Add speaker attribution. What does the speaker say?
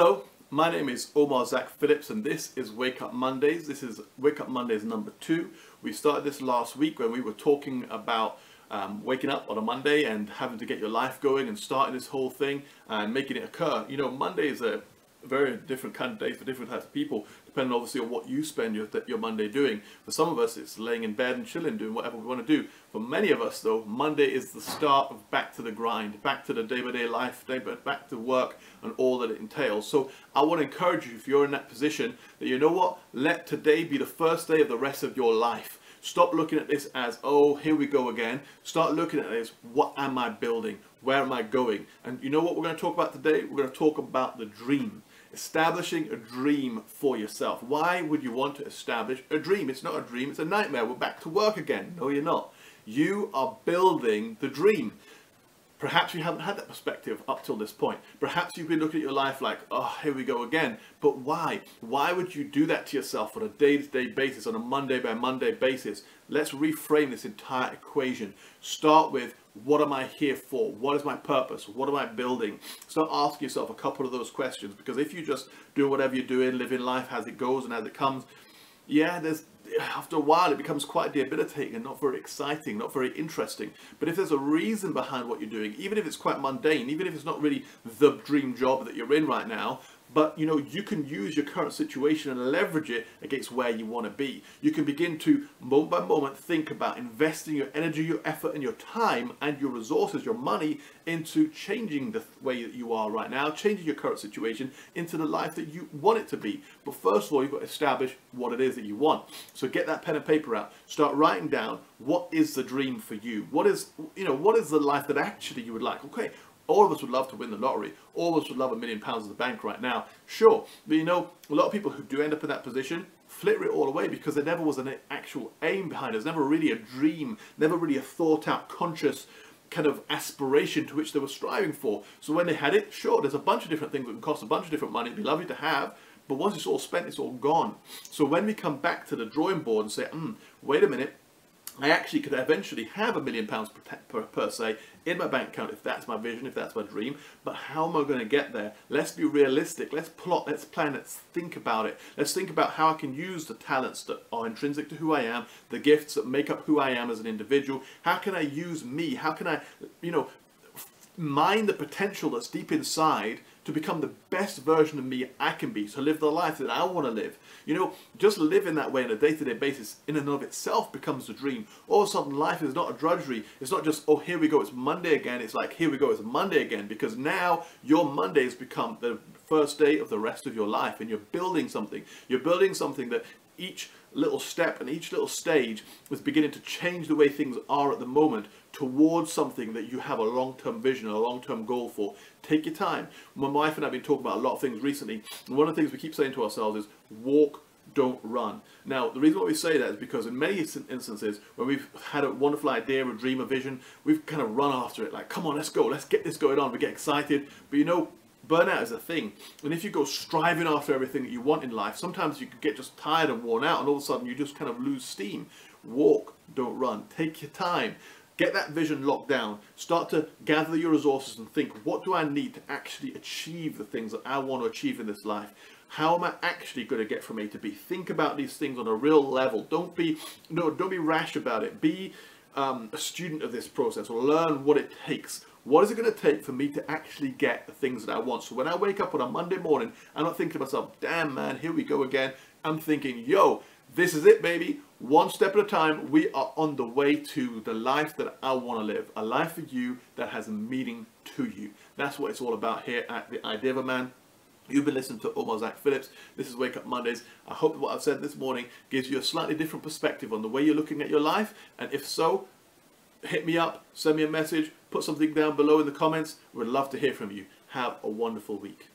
Speaker 1: Hello, my name is Omar Zac Phillips and this is Wake Up Mondays. This is Wake Up Mondays number two. We started this last week when we were talking about um, waking up on a Monday and having to get your life going and starting this whole thing and making it occur. You know, Monday is a very different kind of day for different types of people, depending obviously on what you spend your, your Monday doing. For some of us, it's laying in bed and chilling, doing whatever we want to do. For many of us, though, Monday is the start of back to the grind, back to the day-by-day -day life, day back to work and all that it entails. So I want to encourage you, if you're in that position, that you know what? Let today be the first day of the rest of your life. Stop looking at this as, oh, here we go again. Start looking at this, what am I building? Where am I going? And you know what we're going to talk about today? We're going to talk about the dream establishing a dream for yourself. Why would you want to establish a dream? It's not a dream, it's a nightmare. We're back to work again. No, you're not. You are building the dream. Perhaps you haven't had that perspective up till this point. Perhaps you've been looking at your life like, oh, here we go again. But why? Why would you do that to yourself on a day-to-day -day basis, on a Monday by Monday basis? Let's reframe this entire equation. Start with, what am I here for? What is my purpose? What am I building? Start asking yourself a couple of those questions because if you just do whatever you're doing, living life as it goes and as it comes, yeah, there's after a while it becomes quite debilitating and not very exciting, not very interesting. But if there's a reason behind what you're doing, even if it's quite mundane, even if it's not really the dream job that you're in right now, but you know you can use your current situation and leverage it against where you want to be. You can begin to moment by moment think about investing your energy your effort and your time and your resources your money into changing the way that you are right now changing your current situation into the life that you want it to be. But first of all you've got to establish what it is that you want. So get that pen and paper out. Start writing down what is the dream for you? What is you know what is the life that actually you would like? Okay all of us would love to win the lottery. All of us would love a million pounds in the bank right now. Sure, but you know, a lot of people who do end up in that position flitter it all away because there never was an actual aim behind it. There's never really a dream, never really a thought out, conscious kind of aspiration to which they were striving for. So when they had it, sure, there's a bunch of different things that can cost a bunch of different money. It'd be lovely to have, but once it's all spent, it's all gone. So when we come back to the drawing board and say, hmm, wait a minute, I actually could eventually have a million pounds per, per, per, se in my bank account if that's my vision, if that's my dream. But how am I going to get there? Let's be realistic. Let's plot, let's plan, let's think about it. Let's think about how I can use the talents that are intrinsic to who I am, the gifts that make up who I am as an individual. How can I use me? How can I, you know, mine the potential that's deep inside to become the best version of me I can be, to live the life that I want to live. You know, just living that way on a day-to-day -day basis in and of itself becomes a dream. All of a sudden life is not a drudgery. It's not just, oh, here we go, it's Monday again. It's like, here we go, it's Monday again. Because now your Monday has become the first day of the rest of your life and you're building something. You're building something that each little step and each little stage is beginning to change the way things are at the moment towards something that you have a long-term vision, a long-term goal for. Take your time. My wife and I have been talking about a lot of things recently, and one of the things we keep saying to ourselves is walk, don't run. Now, the reason why we say that is because in many instances, when we've had a wonderful idea, a dream, a vision, we've kind of run after it, like, come on, let's go, let's get this going on, we get excited, but you know, burnout is a thing. And if you go striving after everything that you want in life, sometimes you can get just tired and worn out and all of a sudden you just kind of lose steam. Walk, don't run. Take your time. Get that vision locked down. Start to gather your resources and think, what do I need to actually achieve the things that I want to achieve in this life? How am I actually going to get from A to B? Think about these things on a real level. Don't be, no, don't be rash about it. Be um, a student of this process or learn what it takes. What is it going to take for me to actually get the things that I want? So when I wake up on a Monday morning, I'm not thinking to myself, damn man, here we go again. I'm thinking, yo, this is it, baby. One step at a time, we are on the way to the life that I want to live. A life for you that has meaning to you. That's what it's all about here at The Idea of a Man. You've been listening to Omar Zac Phillips. This is Wake Up Mondays. I hope what I've said this morning gives you a slightly different perspective on the way you're looking at your life. And if so, hit me up, send me a message, put something down below in the comments. We'd love to hear from you. Have a wonderful week.